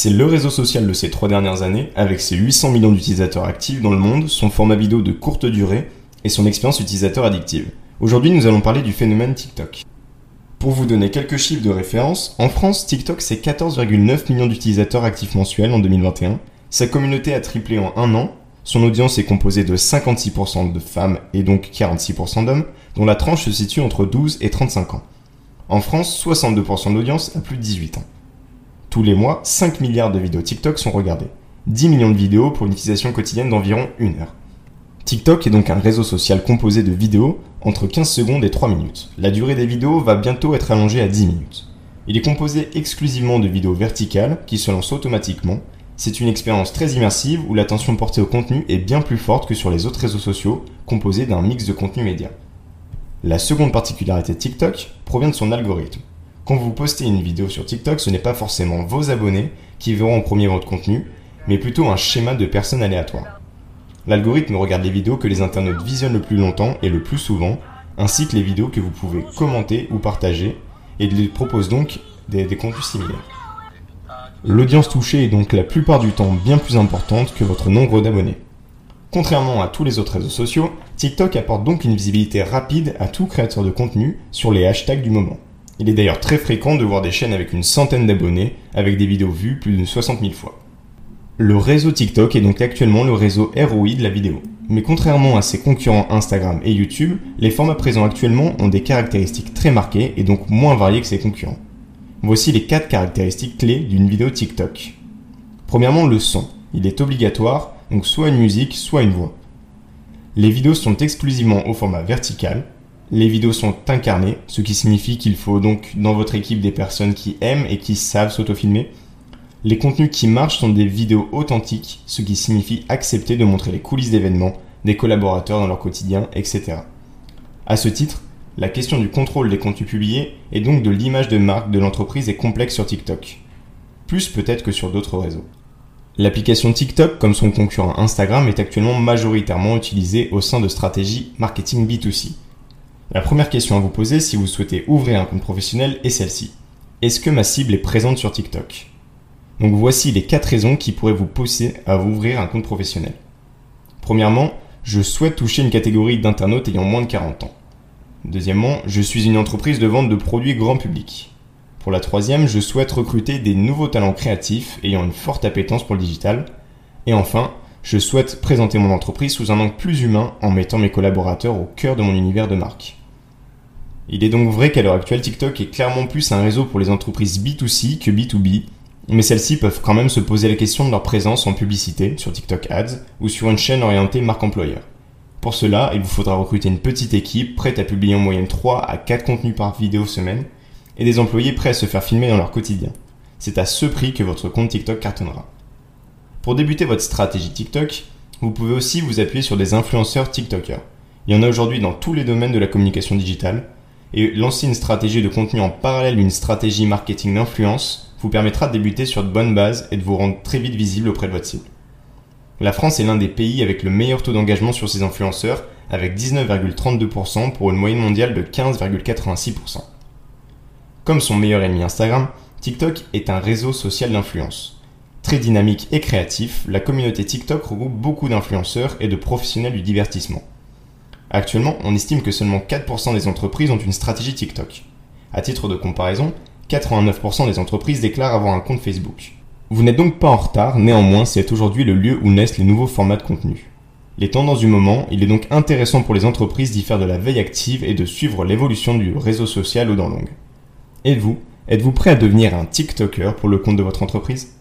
C'est le réseau social de ces trois dernières années, avec ses 800 millions d'utilisateurs actifs dans le monde, son format vidéo de courte durée et son expérience utilisateur addictive. Aujourd'hui, nous allons parler du phénomène TikTok. Pour vous donner quelques chiffres de référence, en France, TikTok c'est 14,9 millions d'utilisateurs actifs mensuels en 2021. Sa communauté a triplé en un an. Son audience est composée de 56% de femmes et donc 46% d'hommes, dont la tranche se situe entre 12 et 35 ans. En France, 62% de l'audience a plus de 18 ans. Tous les mois, 5 milliards de vidéos TikTok sont regardées. 10 millions de vidéos pour une utilisation quotidienne d'environ 1 heure. TikTok est donc un réseau social composé de vidéos entre 15 secondes et 3 minutes. La durée des vidéos va bientôt être allongée à 10 minutes. Il est composé exclusivement de vidéos verticales qui se lancent automatiquement. C'est une expérience très immersive où l'attention portée au contenu est bien plus forte que sur les autres réseaux sociaux composés d'un mix de contenu média. La seconde particularité de TikTok provient de son algorithme. Quand vous postez une vidéo sur TikTok, ce n'est pas forcément vos abonnés qui verront en premier votre contenu, mais plutôt un schéma de personnes aléatoires. L'algorithme regarde les vidéos que les internautes visionnent le plus longtemps et le plus souvent, ainsi que les vidéos que vous pouvez commenter ou partager, et lui propose donc des contenus similaires. L'audience touchée est donc la plupart du temps bien plus importante que votre nombre d'abonnés. Contrairement à tous les autres réseaux sociaux, TikTok apporte donc une visibilité rapide à tout créateur de contenu sur les hashtags du moment. Il est d'ailleurs très fréquent de voir des chaînes avec une centaine d'abonnés, avec des vidéos vues plus de 60 000 fois. Le réseau TikTok est donc actuellement le réseau ROI de la vidéo. Mais contrairement à ses concurrents Instagram et YouTube, les formats présents actuellement ont des caractéristiques très marquées et donc moins variées que ses concurrents. Voici les 4 caractéristiques clés d'une vidéo TikTok. Premièrement, le son. Il est obligatoire, donc soit une musique, soit une voix. Les vidéos sont exclusivement au format vertical, les vidéos sont incarnées, ce qui signifie qu'il faut donc dans votre équipe des personnes qui aiment et qui savent s'autofilmer. Les contenus qui marchent sont des vidéos authentiques, ce qui signifie accepter de montrer les coulisses d'événements, des collaborateurs dans leur quotidien, etc. À ce titre, la question du contrôle des contenus publiés et donc de l'image de marque de l'entreprise est complexe sur TikTok. Plus peut-être que sur d'autres réseaux. L'application TikTok, comme son concurrent Instagram, est actuellement majoritairement utilisée au sein de stratégies marketing B2C la première question à vous poser si vous souhaitez ouvrir un compte professionnel est celle-ci. Est-ce que ma cible est présente sur TikTok? Donc voici les 4 raisons qui pourraient vous pousser à ouvrir un compte professionnel. Premièrement, je souhaite toucher une catégorie d'internautes ayant moins de 40 ans. Deuxièmement, je suis une entreprise de vente de produits grand public. Pour la troisième, je souhaite recruter des nouveaux talents créatifs ayant une forte appétence pour le digital. Et enfin, je souhaite présenter mon entreprise sous un angle plus humain en mettant mes collaborateurs au cœur de mon univers de marque. Il est donc vrai qu'à l'heure actuelle, TikTok est clairement plus un réseau pour les entreprises B2C que B2B, mais celles-ci peuvent quand même se poser la question de leur présence en publicité sur TikTok Ads ou sur une chaîne orientée marque employeur. Pour cela, il vous faudra recruter une petite équipe prête à publier en moyenne 3 à 4 contenus par vidéo semaine et des employés prêts à se faire filmer dans leur quotidien. C'est à ce prix que votre compte TikTok cartonnera. Pour débuter votre stratégie TikTok, vous pouvez aussi vous appuyer sur des influenceurs TikTokers. Il y en a aujourd'hui dans tous les domaines de la communication digitale, et lancer une stratégie de contenu en parallèle d'une stratégie marketing d'influence vous permettra de débuter sur de bonnes bases et de vous rendre très vite visible auprès de votre cible. La France est l'un des pays avec le meilleur taux d'engagement sur ses influenceurs, avec 19,32% pour une moyenne mondiale de 15,86%. Comme son meilleur ennemi Instagram, TikTok est un réseau social d'influence. Très dynamique et créatif, la communauté TikTok regroupe beaucoup d'influenceurs et de professionnels du divertissement. Actuellement, on estime que seulement 4% des entreprises ont une stratégie TikTok. À titre de comparaison, 89% des entreprises déclarent avoir un compte Facebook. Vous n'êtes donc pas en retard, néanmoins c'est aujourd'hui le lieu où naissent les nouveaux formats de contenu. Les tendances du moment, il est donc intéressant pour les entreprises d'y faire de la veille active et de suivre l'évolution du réseau social au dans longue. Et vous, êtes-vous prêt à devenir un TikToker pour le compte de votre entreprise?